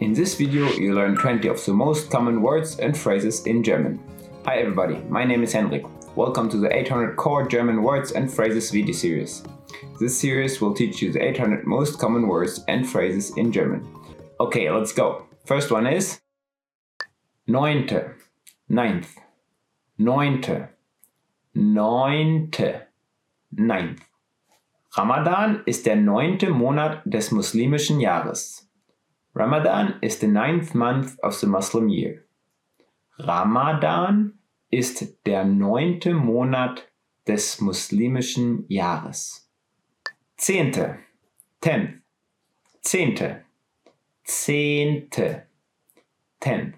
In this video, you learn 20 of the most common words and phrases in German. Hi everybody, my name is Henrik. Welcome to the 800 core German words and phrases video series. This series will teach you the 800 most common words and phrases in German. Okay, let's go. First one is neunte, ninth, neunte, neunte, ninth. Ramadan ist der neunte Monat des muslimischen Jahres. Ramadan is the ninth month of the Muslim year. Ramadan ist der neunte Monat des muslimischen Jahres. Zehnte, tenth, zehnte, zehnte, tenth.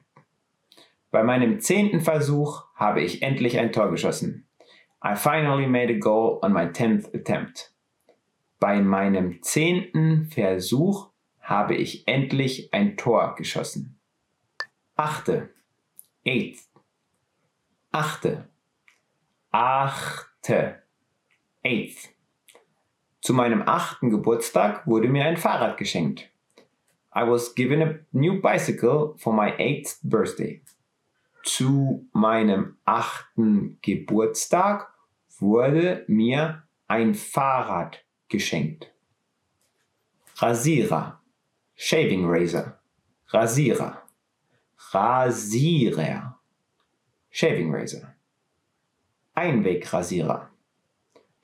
Bei meinem zehnten Versuch habe ich endlich ein Tor geschossen. I finally made a goal on my tenth attempt. Bei meinem zehnten Versuch habe ich endlich ein Tor geschossen. Achte. Eighth. Achte. Achte. Eighth. Zu meinem achten Geburtstag wurde mir ein Fahrrad geschenkt. I was given a new bicycle for my eighth birthday. Zu meinem achten Geburtstag wurde mir ein Fahrrad geschenkt. Rasierer, Shaving Razor, Rasierer, Rasierer, Shaving Razor. Einwegrasierer,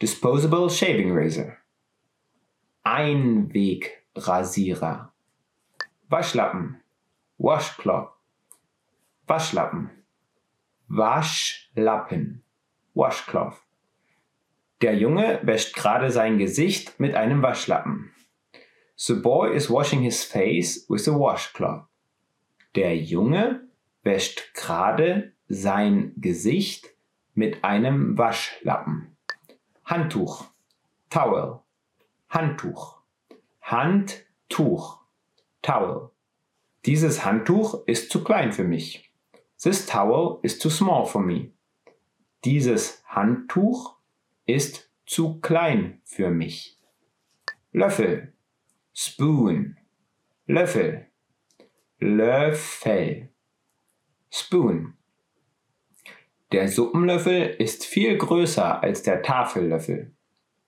Disposable Shaving Razor. Einwegrasierer. Waschlappen, Washcloth. Waschlappen, Waschlappen, Washcloth. Der Junge wäscht gerade sein Gesicht mit einem Waschlappen. The boy is washing his face with a washcloth. Der Junge wäscht gerade sein Gesicht mit einem Waschlappen. Handtuch. Towel. Handtuch. Handtuch. Towel. Dieses Handtuch ist zu klein für mich. This towel is too small for me. Dieses Handtuch ist zu klein für mich. Löffel. Spoon. Löffel. Löffel. Spoon. Der Suppenlöffel ist viel größer als der Tafellöffel.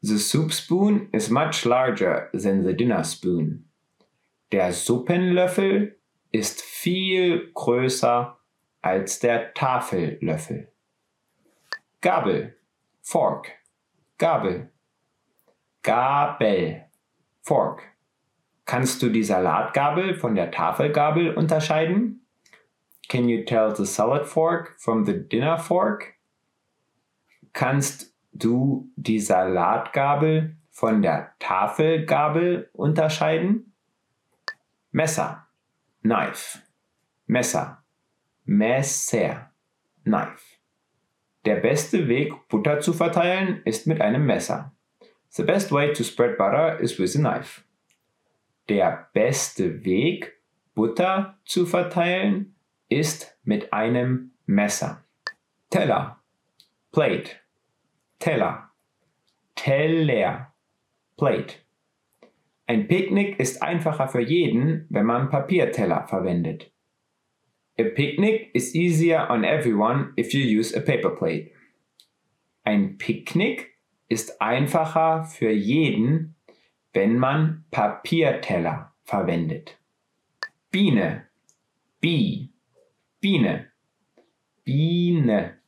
The soup spoon is much larger than the dinner spoon. Der Suppenlöffel ist viel größer als der Tafellöffel. Gabel. Fork. Gabel. Gabel. Fork. Kannst du die Salatgabel von der Tafelgabel unterscheiden? Can you tell the salad fork from the dinner fork? Kannst du die Salatgabel von der Tafelgabel unterscheiden? Messer. Knife. Messer. Messer. Knife. Der beste Weg, Butter zu verteilen, ist mit einem Messer. The best way to spread butter is with a knife. Der beste Weg, Butter zu verteilen, ist mit einem Messer. Teller. Plate. Teller. Teller. Plate. Ein Picknick ist einfacher für jeden, wenn man Papierteller verwendet. A picnic is easier on everyone if you use a paper plate. Ein Picknick ist einfacher für jeden, wenn man Papierteller verwendet. Biene, Bee, Biene, Biene,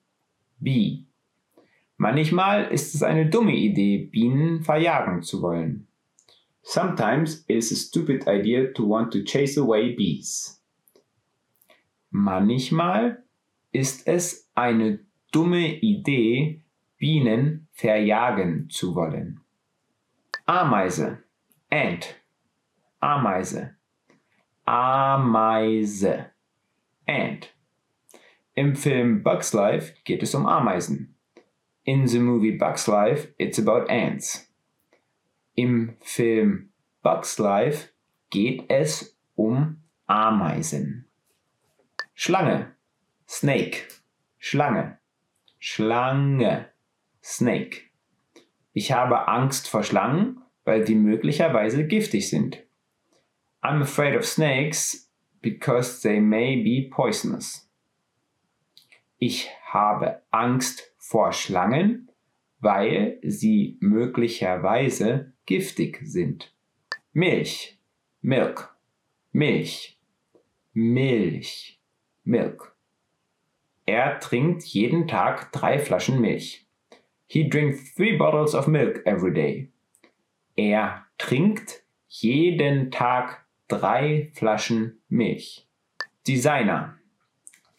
Bee. Manchmal ist es eine dumme Idee, Bienen verjagen zu wollen. Sometimes it is a stupid idea to want to chase away bees. Manchmal ist es eine dumme Idee, Bienen verjagen zu wollen. Ameise, Ant, Ameise, Ameise, Ant. Im Film Bugs Life geht es um Ameisen. In the movie Bugs Life, it's about ants. Im Film Bugs Life geht es um Ameisen. Schlange, Snake, Schlange, Schlange, Snake. Ich habe Angst vor Schlangen, weil die möglicherweise giftig sind. I'm afraid of snakes because they may be poisonous. Ich habe Angst vor Schlangen, weil sie möglicherweise giftig sind. Milch, Milk, Milch, Milch, Milk. Er trinkt jeden Tag drei Flaschen Milch. He drinks three bottles of milk every day. Er trinkt jeden Tag drei Flaschen Milch. Designer,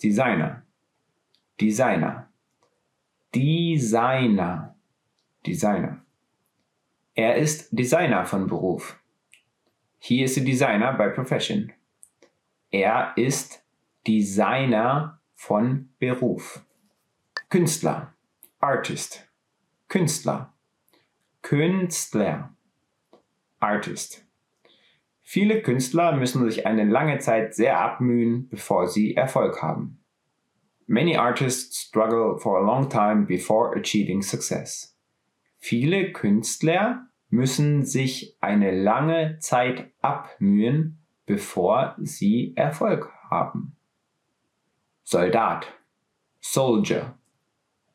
Designer, Designer, Designer, Designer. Er ist Designer von Beruf. He is a designer by profession. Er ist Designer von Beruf. Künstler, Artist, Künstler, Künstler, Artist. Viele Künstler müssen sich eine lange Zeit sehr abmühen, bevor sie Erfolg haben. Many artists struggle for a long time before achieving success. Viele Künstler müssen sich eine lange Zeit abmühen, bevor sie Erfolg haben. Soldat, Soldier,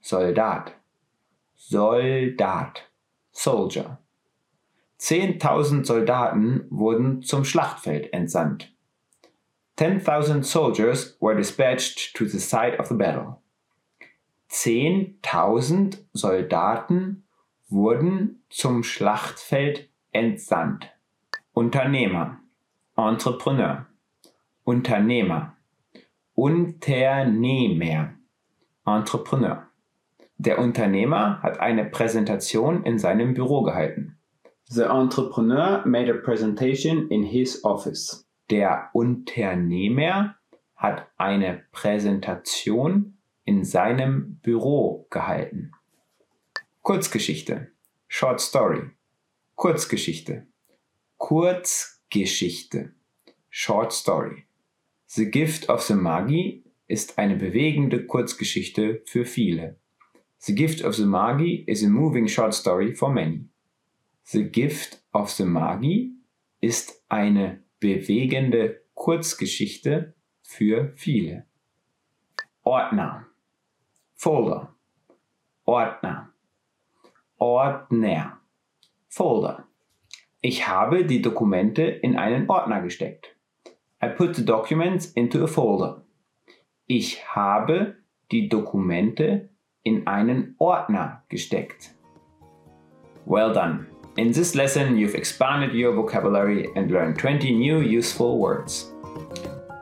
Soldat, Soldat, Soldier. Zehntausend Soldaten wurden zum Schlachtfeld entsandt. 10,000 soldiers were dispatched to the site of the battle. 10.000 Soldaten wurden zum Schlachtfeld entsandt. Unternehmer, Entrepreneur, Unternehmer, Unternehmer, Entrepreneur. Der Unternehmer hat eine Präsentation in seinem Büro gehalten. The entrepreneur made a presentation in his office. Der Unternehmer hat eine Präsentation in seinem Büro gehalten. Kurzgeschichte. Short Story. Kurzgeschichte. Kurzgeschichte. Short Story. The Gift of the Magi ist eine bewegende Kurzgeschichte für viele. The Gift of the Magi is a moving short story for many. The Gift of the Magi ist eine bewegende Kurzgeschichte für viele. Ordner. Folder. Ordner. Ordner. Folder. Ich habe die Dokumente in einen Ordner gesteckt. I put the documents into a folder. Ich habe die Dokumente in einen Ordner gesteckt. Well done. In this lesson, you've expanded your vocabulary and learned 20 new useful words.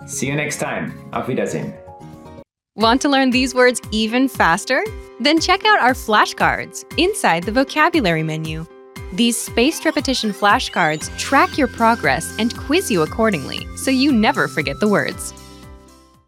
See you next time. Auf Wiedersehen. Want to learn these words even faster? Then check out our flashcards inside the vocabulary menu. These spaced repetition flashcards track your progress and quiz you accordingly so you never forget the words.